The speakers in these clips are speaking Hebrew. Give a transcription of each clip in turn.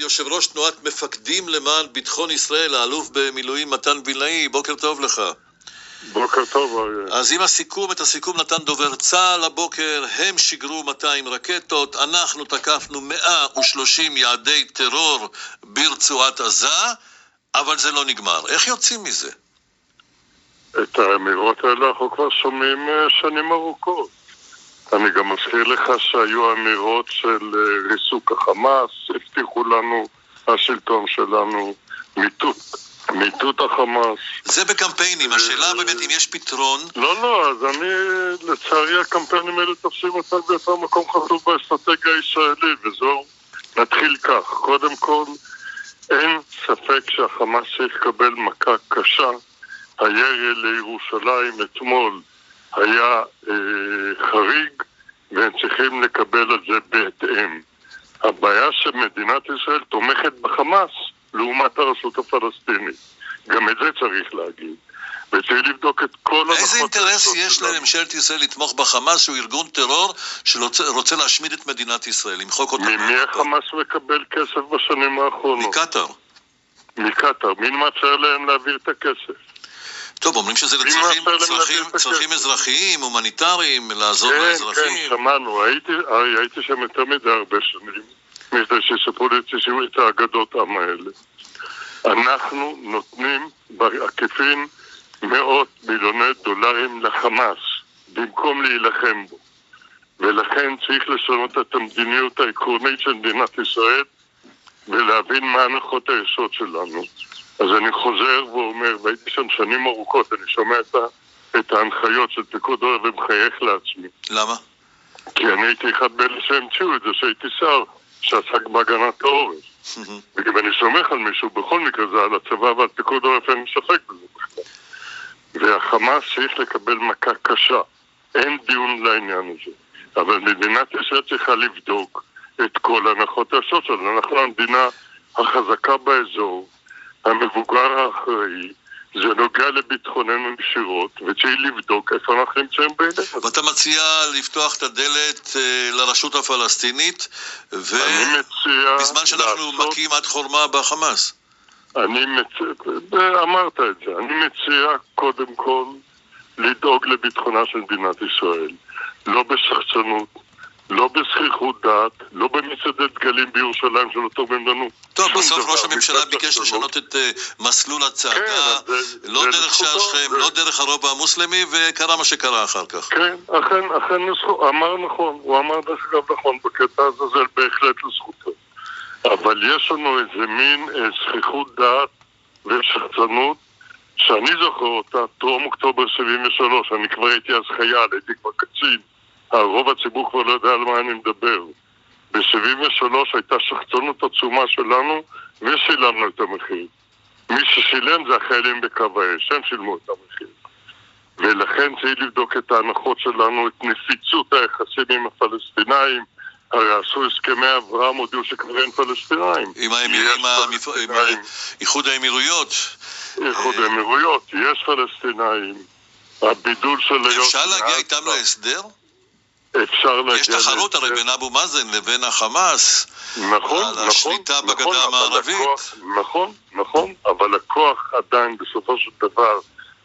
יושב ראש תנועת מפקדים למען ביטחון ישראל, האלוף במילואים מתן וילנאי, בוקר טוב לך. בוקר טוב. אז עם הסיכום, את הסיכום נתן דובר צה"ל הבוקר, הם שיגרו 200 רקטות, אנחנו תקפנו 130 יעדי טרור ברצועת עזה, אבל זה לא נגמר. איך יוצאים מזה? את האמירות האלה אנחנו כבר שומעים אה, שנים ארוכות. אני גם מזכיר לך שהיו אמירות של אה, ריסוק החמאס, הבטיחו לנו השלטון שלנו מיטוט, מיטוט החמאס. זה בקמפיינים, השאלה באמת אם יש פתרון. לא, לא, אז אני, לצערי הקמפיינים האלה תופסים אותם באותו מקום חשוב באסטרטגיה הישראלית, וזהו, נתחיל כך. קודם כל, אין ספק שהחמאס צריך לקבל מכה קשה. הירי לירושלים אתמול היה אה, חריג, והם צריכים לקבל את זה בהתאם. הבעיה שמדינת ישראל תומכת בחמאס לעומת הרשות הפלסטינית. גם את זה צריך להגיד. וצריך לבדוק את כל הנחות... איזה אינטרס יש לממשלת ישראל לתמוך בחמאס, שהוא ארגון טרור שרוצה להשמיד את מדינת ישראל, למחוק אותה? ממי החמאס מקבל כסף בשנים האחרונות? מקטאר. מקטאר. מי מאפשר להם להעביר את הכסף? טוב, אומרים שזה לצרכים צרכים, צרכים אזרחיים, הומניטריים, לעזור כן, לאזרחים. כן, שמענו. הייתי, הייתי שם יותר מדי הרבה שנים, מפני שסיפרו לי את האגדות עם האלה. אנחנו נותנים בעקיפין מאות מיליוני דולרים לחמאס, במקום להילחם בו. ולכן צריך לשנות את המדיניות העקרונית של מדינת ישראל ולהבין מה הנחות היסוד שלנו. אז אני חוזר ואומר, והייתי שם שנים ארוכות, אני שומע את, את ההנחיות של פיקוד העורף ומחייך לעצמי. למה? כי אני הייתי אחד מאלה שהמציאו את זה, שהייתי שר שעסק בהגנת העורף. ואם אני סומך על מישהו, בכל מקרה זה על הצבא ועל פיקוד העורף, אין ספק בזה בכלל. והחמאס צריך לקבל מכה קשה. אין דיון לעניין הזה. אבל מדינת ישראל צריכה לבדוק את כל הנחות היסוד שלנו. אנחנו המדינה החזקה באזור, המבוגר האחראי, זה נוגע לביטחוננו ישירות, וצריך לבדוק איפה אנחנו נמצאים בעניין. ואתה מציע לפתוח את הדלת אה, לרשות הפלסטינית, ובזמן שאנחנו לעשות... מכים עד חורמה בחמאס. אני מציע, אמרת את זה, אני מציע קודם כל לדאוג לביטחונה של מדינת ישראל, לא בשחצנות, לא בזכיחות דעת, לא במצעדי דגלים בירושלים שלא תורמים לנו טוב, בסוף ראש הממשלה ביקש לשנות את uh, מסלול הצעדה, כן, לא זה דרך שער שכם, לא דרך הרוב המוסלמי, וקרה מה שקרה אחר כך. כן, אכן, אכן אמר נכון, הוא אמר דרך אגב נכון, בקטע הזה זה בהחלט לזכותו. אבל יש לנו איזה מין אה, זכיחות דעת ושחצנות שאני זוכר אותה טרום אוקטובר 73, אני כבר הייתי אז חייל, הייתי כבר קצין, הרוב הציבור כבר לא יודע על מה אני מדבר. ב-73 הייתה שחצנות עצומה שלנו ושילמנו את המחיר. מי ששילם זה החיילים בקו האש, הם שילמו את המחיר. ולכן צריך לבדוק את ההנחות שלנו, את נפיצות היחסים עם הפלסטינאים. הרי עשו הסכמי אברהם, הודיעו שכבר אין פלסטינאים. עם איחוד האמירויות. איחוד האמירויות, יש פלסטינאים. הבידול של... אפשר להגיע איתם להסדר? אפשר להגיע... יש תחרות הרי בין אבו מאזן לבין החמאס. נכון, נכון. על השליטה נכון, בגדה המערבית. הכוח, נכון, נכון, אבל הכוח עדיין בסופו של דבר,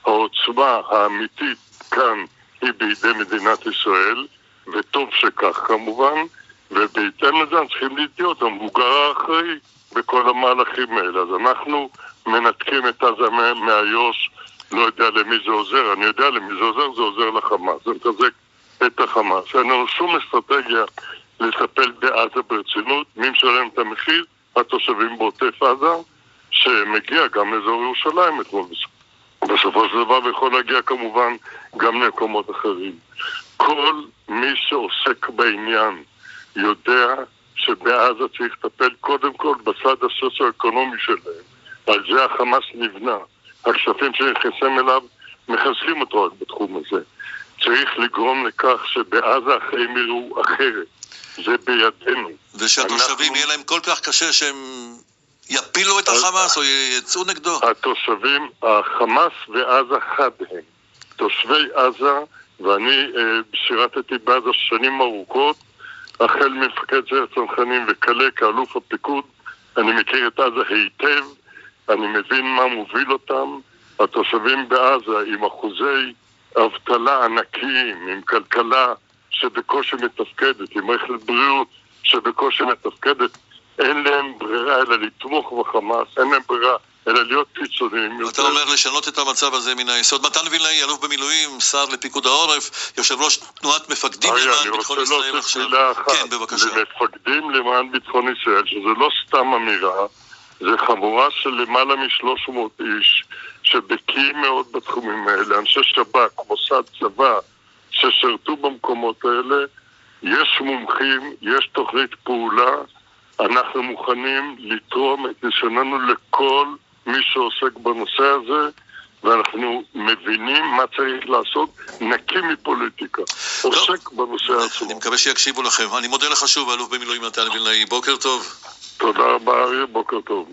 העוצמה האמיתית כאן היא בידי מדינת ישראל, וטוב שכך כמובן, ובהתאם לזה צריכים להיות המבוגר האחראי בכל המהלכים האלה. אז אנחנו מנתקים את עזה מאיו"ש, לא יודע למי זה עוזר, אני יודע למי זה עוזר, זה עוזר לחמאס, זה מחזק את החמאס. אין לנו שום אסטרטגיה לטפל בעזה ברצינות. מי משלם את המחיר? התושבים בעוטף עזה, שמגיע גם לאזור ירושלים אתמול. בסופו של דבר ויכול להגיע כמובן גם למקומות אחרים. כל מי שעוסק בעניין יודע שבעזה צריך לטפל קודם כל בצד הסוציו-אקונומי שלהם. על זה החמאס נבנה. הכספים שנכנסים אליו מחזקים אותו רק בתחום הזה. צריך לגרום לכך שבעזה החיים יראו אחרת. זה בידינו. ושהתושבים אנחנו... יהיה להם כל כך קשה שהם יפילו את החמאס או יצאו נגדו? התושבים, החמאס ועזה חד הם. תושבי עזה, ואני אה, שירתתי בעזה שנים ארוכות, החל ממפקד סיירת צנחנים וכלה כאלוף הפיקוד, אני מכיר את עזה היטב, אני מבין מה מוביל אותם. התושבים בעזה עם אחוזי אבטלה ענקיים, עם כלכלה שבקושי מתפקדת, עם מערכת בריאות שבקושי מתפקדת, אין להם ברירה אלא לתמוך בחמאס, אין להם ברירה אלא להיות קיצוניים. אתה אומר לשנות את המצב הזה מן היסוד. מתן וילנאי, אלוף במילואים, שר לפיקוד העורף, יושב ראש תנועת מפקדים למען ביטחון ישראל עכשיו. אני רוצה להוסיף מילה אחת. כן, בבקשה. למפקדים למען ביטחון ישראל, שזה לא סתם אמירה, זה חבורה של למעלה מ-300 איש שבקיאים מאוד בתחומים האלה, אנשי שב"כ, מוסד, צבא, ששירתו במקומות האלה. יש מומחים, יש תוכנית פעולה, אנחנו מוכנים לתרום את ניסיוננו לכל מי שעוסק בנושא הזה, ואנחנו מבינים מה צריך לעשות, נקי מפוליטיקה. עוסק בנושא עצמו. אני מקווה שיקשיבו לכם. אני מודה לך שוב, אלוף במילואים נתן וילנאי. בוקר טוב. תודה רבה, אריה, בוקר טוב.